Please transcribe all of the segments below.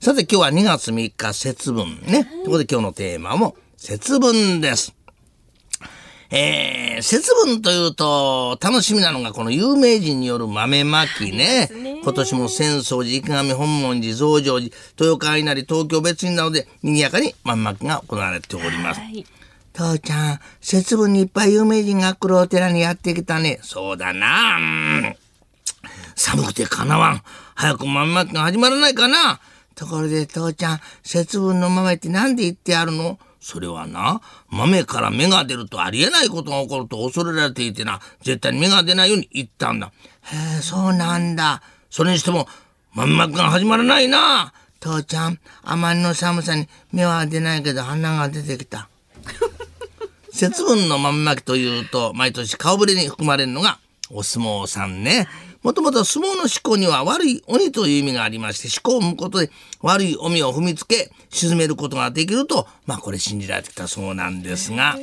さて今日は2月3日節分ね。ということで今日のテーマも節分です。えー、節分というと楽しみなのがこの有名人による豆まきね。今年も浅草寺、池上本門寺、増上寺、豊川稲荷、東京別院などで賑やかに豆まきが行われております。はい。父ちゃん、節分にいっぱい有名人が来るお寺にやってきたね。そうだな。うん寒くてかなわん。早く豆まきが始まらないかな。ところで父ちゃん、節分の豆って何で言ってあるの？それはな、豆から芽が出るとありえないことが起こると恐れられていてな、絶対に芽が出ないように言ったんだ。へえ、そうなんだ。それにしても、豆まきが始まらないな。父ちゃん、あまりの寒さに芽は出ないけど花が出てきた。節分の豆まきというと毎年顔ぶれに含まれるのがお相撲さんね。もともと相撲の思考には悪い鬼という意味がありまして思考を生むことで悪い鬼を踏みつけ沈めることができるとまあこれ信じられてきたそうなんですが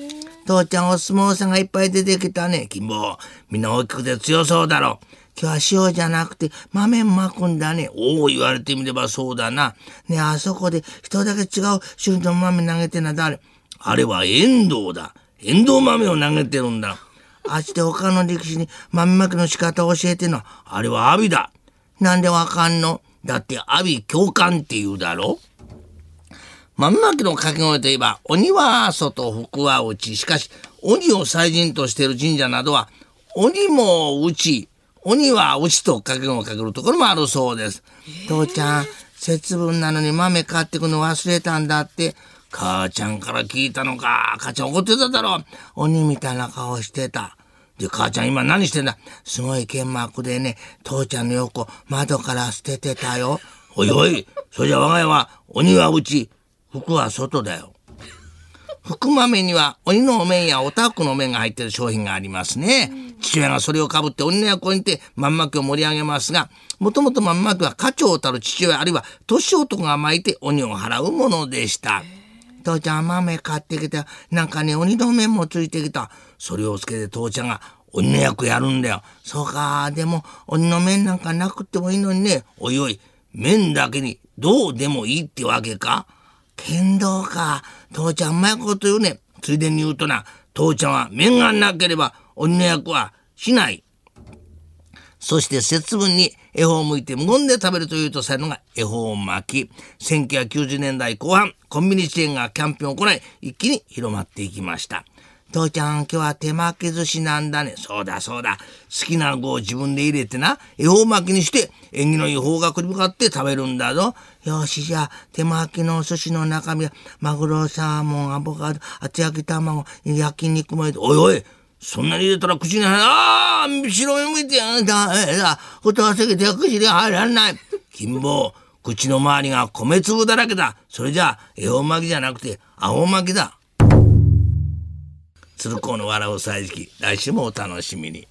父ちゃんお相撲さんがいっぱい出てきたね金坊みんな大きくて強そうだろ今日は塩じゃなくて豆まくんだね。おお言われてみればそうだな。ねあそこで人だけ違う種類の豆投げてんのは誰？あれは遠藤だ。遠藤豆を投げてるんだ。あっちで他の力士に豆まきの仕方を教えてんのは、あれは阿炎だ。なんでわかんの？だって阿炎教官って言うだろ？豆まきの掛け声といえば、鬼は外、福は内。しかし、鬼を祭神としている神社などは、鬼も内、鬼は内と掛け声をかけるところもあるそうです。父ちゃん、節分なのに豆買ってくの忘れたんだって。母ちゃんから聞いたのか。母ちゃん怒ってただろ。鬼みたいな顔してた。で、母ちゃん今何してんだすごい剣幕でね、父ちゃんの横窓から捨ててたよ。おいおい、それじゃ我が家は鬼は内、服は外だよ。福豆には鬼のお面やおたふくのお面が入ってる商品がありますね。父親がそれをかぶって鬼の役をにて豆まきを盛り上げますが、もともと豆まきは家長たる父親あるいは年男が巻いて鬼を払うものでした。父ちゃん豆買ってきた。なんかね、鬼の面もついてきた。それをつけて父ちゃんが鬼の役やるんだよ。そうか、でも鬼の面なんかなくてもいいのにね。おいおい、面だけにどうでもいいってわけか？剣道か。父ちゃんうまいこと言うね。ついでに言うとな、父ちゃんは面がなければ鬼の役はしない。そして節分に恵方を向いて無言で食べるというとされるのが恵方巻き。1990年代後半、コンビニチェーンがキャンペーンを行い、一気に広まっていきました。父ちゃん、今日は手巻き寿司なんだね。そうだそうだ。好きな具を自分で入れてな、恵方巻きにして、縁起のいい方角に向かって食べるんだぞ。よし、じゃあ、手巻きのお寿司の中身は、マグロ、サーモン、アボカド、厚焼き卵、焼肉も入れて、おいおいそんなに入れたら口に入らない。ああ白目向いてやんだ。えだ。ことはせけて口に入らない。金棒、口の周りが米粒だらけだ。それじゃあ、恵方巻きじゃなくて、青巻きだ。鶴光の笑う歳時期、来週もお楽しみに。